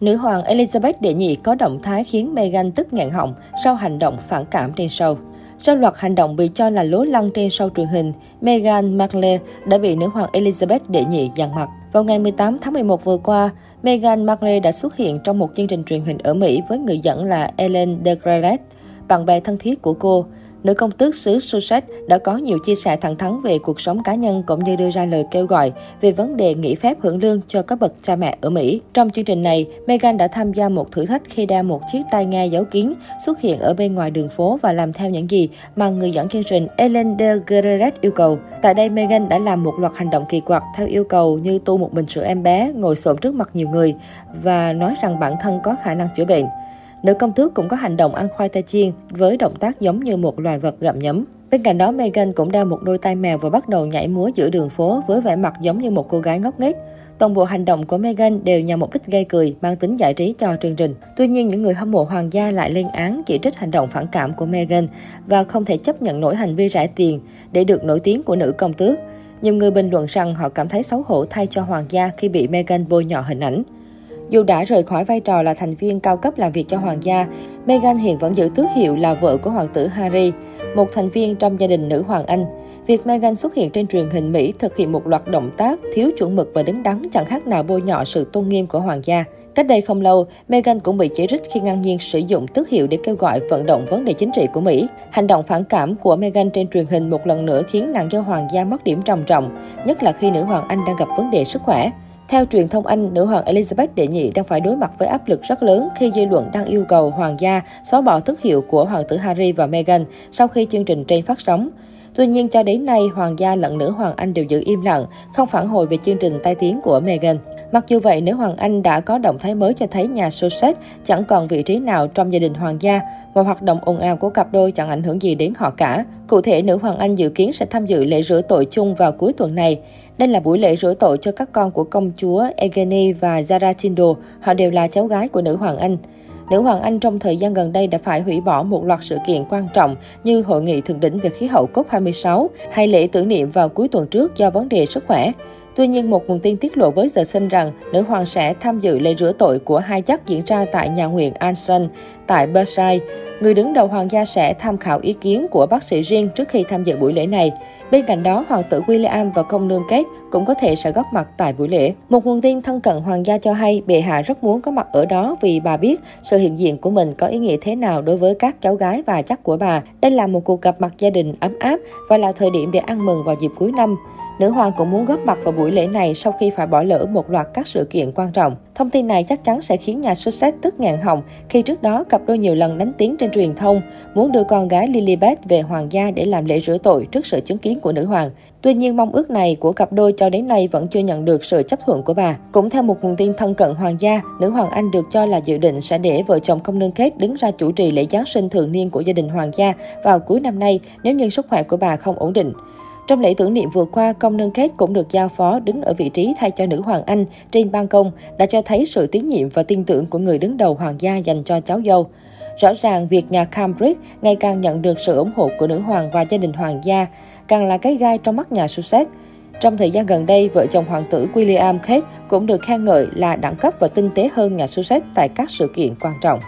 Nữ hoàng Elizabeth đệ nhị có động thái khiến Meghan tức nghẹn họng sau hành động phản cảm trên show. Sau loạt hành động bị cho là lố lăng trên show truyền hình, Meghan Markle đã bị nữ hoàng Elizabeth đệ nhị dằn mặt. Vào ngày 18 tháng 11 vừa qua, Meghan Markle đã xuất hiện trong một chương trình truyền hình ở Mỹ với người dẫn là Ellen DeGeneres, bạn bè thân thiết của cô. Nữ công tước xứ Sussex đã có nhiều chia sẻ thẳng thắn về cuộc sống cá nhân cũng như đưa ra lời kêu gọi về vấn đề nghỉ phép hưởng lương cho các bậc cha mẹ ở Mỹ. Trong chương trình này, Meghan đã tham gia một thử thách khi đeo một chiếc tai nghe giấu kín xuất hiện ở bên ngoài đường phố và làm theo những gì mà người dẫn chương trình Ellen DeGeneres yêu cầu. Tại đây, Meghan đã làm một loạt hành động kỳ quặc theo yêu cầu như tu một bình sữa em bé, ngồi xổm trước mặt nhiều người và nói rằng bản thân có khả năng chữa bệnh. Nữ công tước cũng có hành động ăn khoai tây chiên với động tác giống như một loài vật gặm nhấm. Bên cạnh đó, Meghan cũng đeo một đôi tai mèo và bắt đầu nhảy múa giữa đường phố với vẻ mặt giống như một cô gái ngốc nghếch. Toàn bộ hành động của Meghan đều nhằm mục đích gây cười, mang tính giải trí cho chương trình. Tuy nhiên, những người hâm mộ hoàng gia lại lên án chỉ trích hành động phản cảm của Meghan và không thể chấp nhận nổi hành vi rải tiền để được nổi tiếng của nữ công tước. Nhiều người bình luận rằng họ cảm thấy xấu hổ thay cho hoàng gia khi bị Meghan bôi nhọ hình ảnh. Dù đã rời khỏi vai trò là thành viên cao cấp làm việc cho hoàng gia, Meghan hiện vẫn giữ tước hiệu là vợ của hoàng tử Harry, một thành viên trong gia đình nữ hoàng Anh. Việc Meghan xuất hiện trên truyền hình Mỹ thực hiện một loạt động tác thiếu chuẩn mực và đứng đắn chẳng khác nào bôi nhọ sự tôn nghiêm của hoàng gia. Cách đây không lâu, Meghan cũng bị chỉ trích khi ngang nhiên sử dụng tước hiệu để kêu gọi vận động vấn đề chính trị của Mỹ. Hành động phản cảm của Meghan trên truyền hình một lần nữa khiến nàng dâu hoàng gia mất điểm trầm trọng, nhất là khi nữ hoàng Anh đang gặp vấn đề sức khỏe. Theo truyền thông Anh, nữ hoàng Elizabeth đệ nhị đang phải đối mặt với áp lực rất lớn khi dư luận đang yêu cầu hoàng gia xóa bỏ tước hiệu của hoàng tử Harry và Meghan sau khi chương trình trên phát sóng. Tuy nhiên, cho đến nay, hoàng gia lẫn nữ hoàng Anh đều giữ im lặng, không phản hồi về chương trình tai tiếng của Meghan. Mặc dù vậy, nữ hoàng Anh đã có động thái mới cho thấy nhà Sussex chẳng còn vị trí nào trong gia đình hoàng gia, và hoạt động ồn ào của cặp đôi chẳng ảnh hưởng gì đến họ cả. Cụ thể, nữ hoàng Anh dự kiến sẽ tham dự lễ rửa tội chung vào cuối tuần này. Đây là buổi lễ rửa tội cho các con của công chúa Eugenie và Zara Tindall, họ đều là cháu gái của nữ hoàng Anh. Nữ hoàng Anh trong thời gian gần đây đã phải hủy bỏ một loạt sự kiện quan trọng như Hội nghị Thượng đỉnh về khí hậu COP26 hay lễ tưởng niệm vào cuối tuần trước do vấn đề sức khỏe. Tuy nhiên, một nguồn tin tiết lộ với giờ sinh rằng nữ hoàng sẽ tham dự lễ rửa tội của hai chắc diễn ra tại nhà nguyện Anson tại Versailles. Người đứng đầu hoàng gia sẽ tham khảo ý kiến của bác sĩ riêng trước khi tham dự buổi lễ này. Bên cạnh đó, hoàng tử William và công nương Kate cũng có thể sẽ góp mặt tại buổi lễ. Một nguồn tin thân cận hoàng gia cho hay bệ hạ rất muốn có mặt ở đó vì bà biết sự hiện diện của mình có ý nghĩa thế nào đối với các cháu gái và chắc của bà. Đây là một cuộc gặp mặt gia đình ấm áp và là thời điểm để ăn mừng vào dịp cuối năm. Nữ hoàng cũng muốn góp mặt vào buổi lễ này sau khi phải bỏ lỡ một loạt các sự kiện quan trọng. Thông tin này chắc chắn sẽ khiến nhà Sussex tức ngàn họng khi trước đó cặp đôi nhiều lần đánh tiếng trên truyền thông muốn đưa con gái Lilibet về hoàng gia để làm lễ rửa tội trước sự chứng kiến của nữ hoàng. Tuy nhiên, mong ước này của cặp đôi cho đến nay vẫn chưa nhận được sự chấp thuận của bà. Cũng theo một nguồn tin thân cận hoàng gia, nữ hoàng Anh được cho là dự định sẽ để vợ chồng công nương Kate đứng ra chủ trì lễ Giáng sinh thường niên của gia đình hoàng gia vào cuối năm nay nếu như sức khỏe của bà không ổn định. Trong lễ tưởng niệm vừa qua, công nương Kate cũng được giao phó đứng ở vị trí thay cho nữ hoàng Anh trên ban công, đã cho thấy sự tín nhiệm và tin tưởng của người đứng đầu hoàng gia dành cho cháu dâu. Rõ ràng, việc nhà Cambridge ngày càng nhận được sự ủng hộ của nữ hoàng và gia đình hoàng gia, càng là cái gai trong mắt nhà Sussex. Trong thời gian gần đây, vợ chồng hoàng tử William Kate cũng được khen ngợi là đẳng cấp và tinh tế hơn nhà Sussex tại các sự kiện quan trọng.